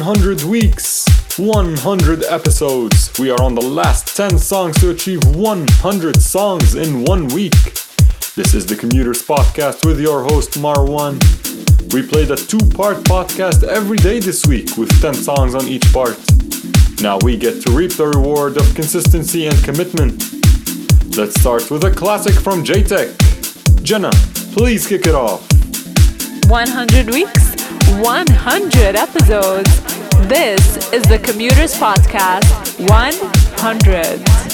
100 weeks, 100 episodes. We are on the last 10 songs to achieve 100 songs in one week. This is the Commuters Podcast with your host Marwan. We played a two part podcast every day this week with 10 songs on each part. Now we get to reap the reward of consistency and commitment. Let's start with a classic from Jaytech. Jenna, please kick it off. 100 weeks, 100 episodes. This is the Commuters Podcast 100.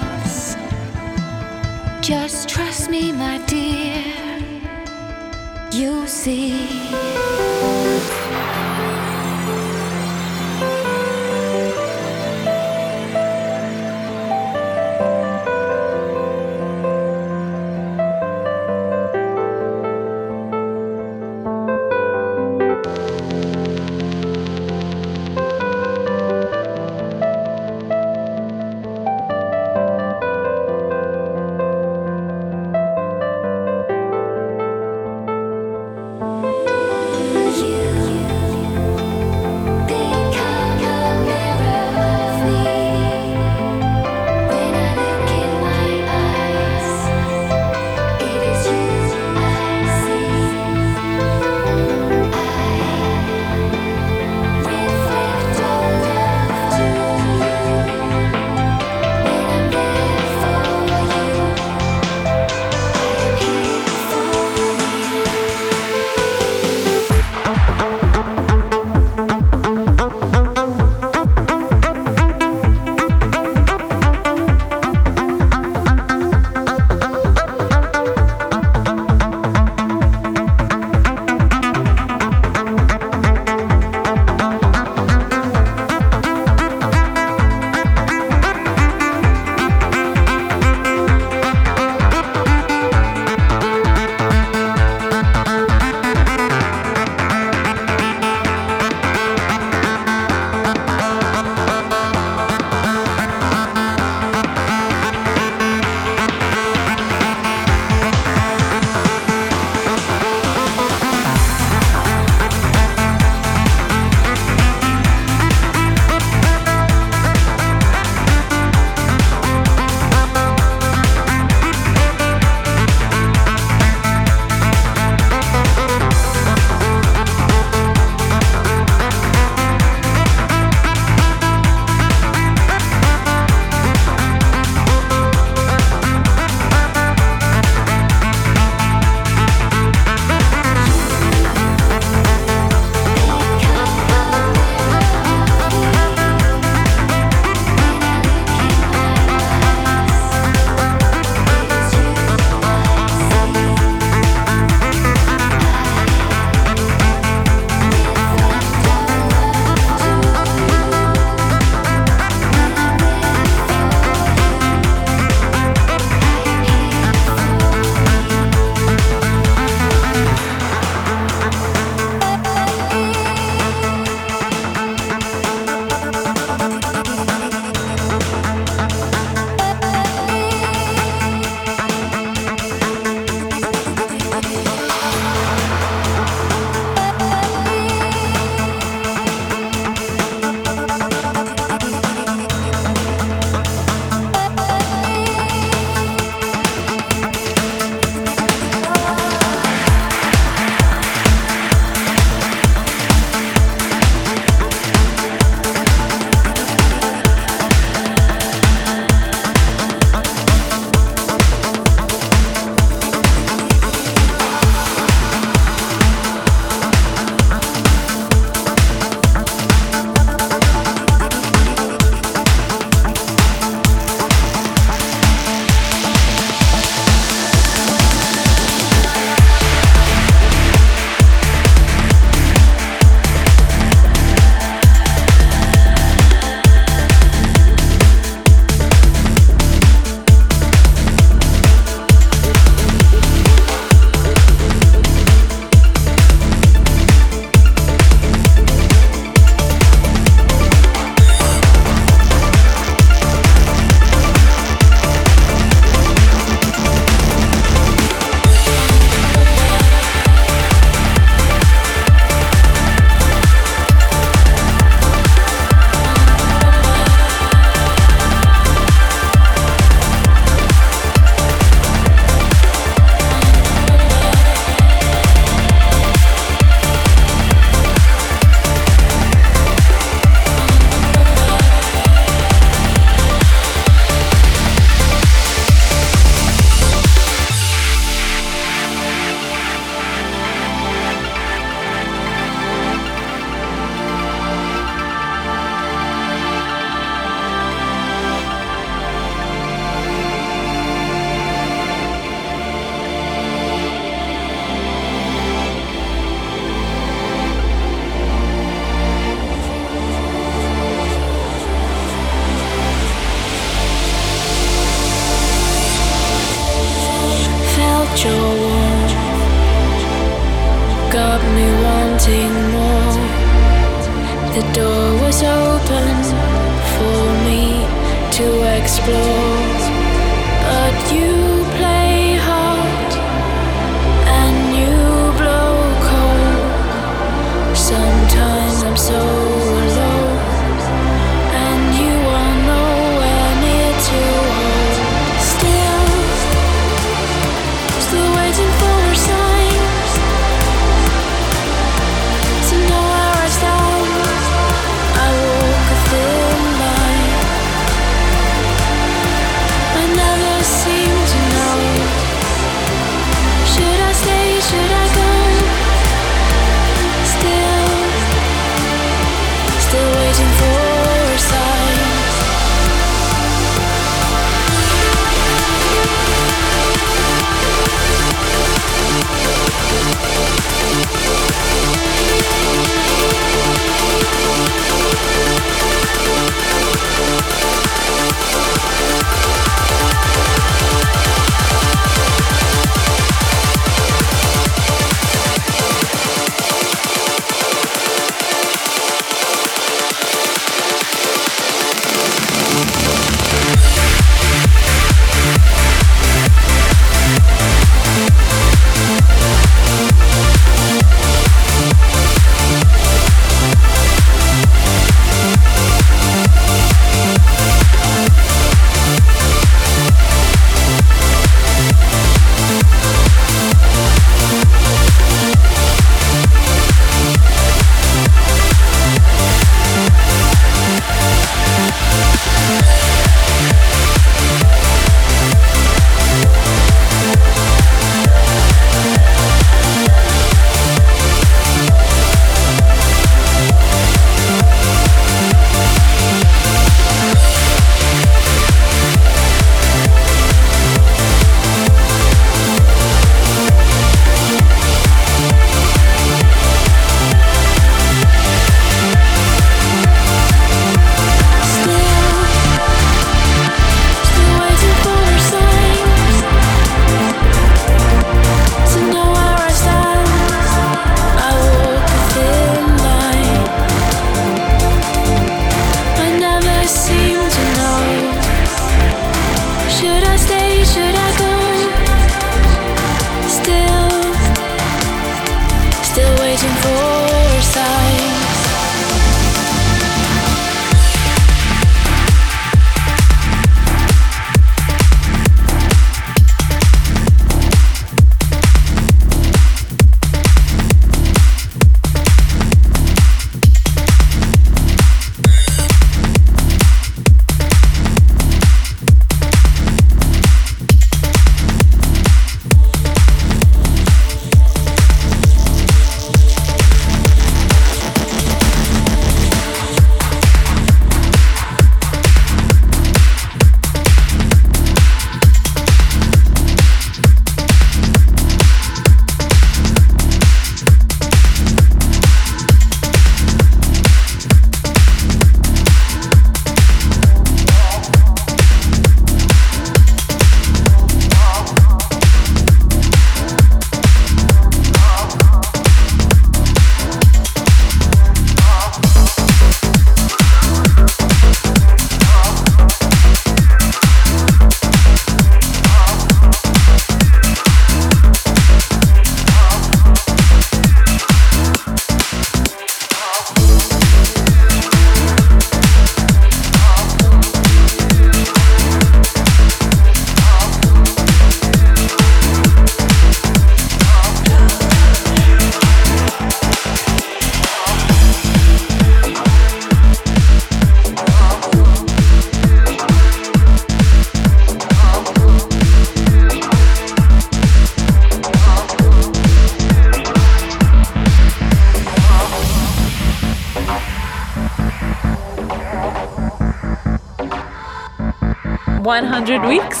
100 weeks,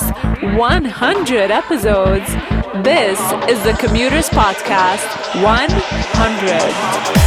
100 episodes. This is the Commuters Podcast 100.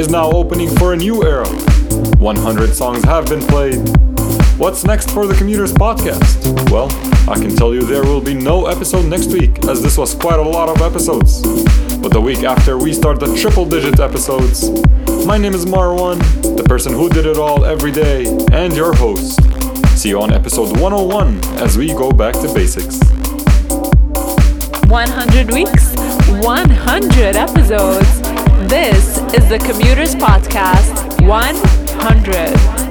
Is now opening for a new era. 100 songs have been played. What's next for the Commuters podcast? Well, I can tell you there will be no episode next week, as this was quite a lot of episodes. But the week after, we start the triple digit episodes. My name is Marwan, the person who did it all every day, and your host. See you on episode 101 as we go back to basics. 100 weeks, 100 episodes. This is the Commuters Podcast 100.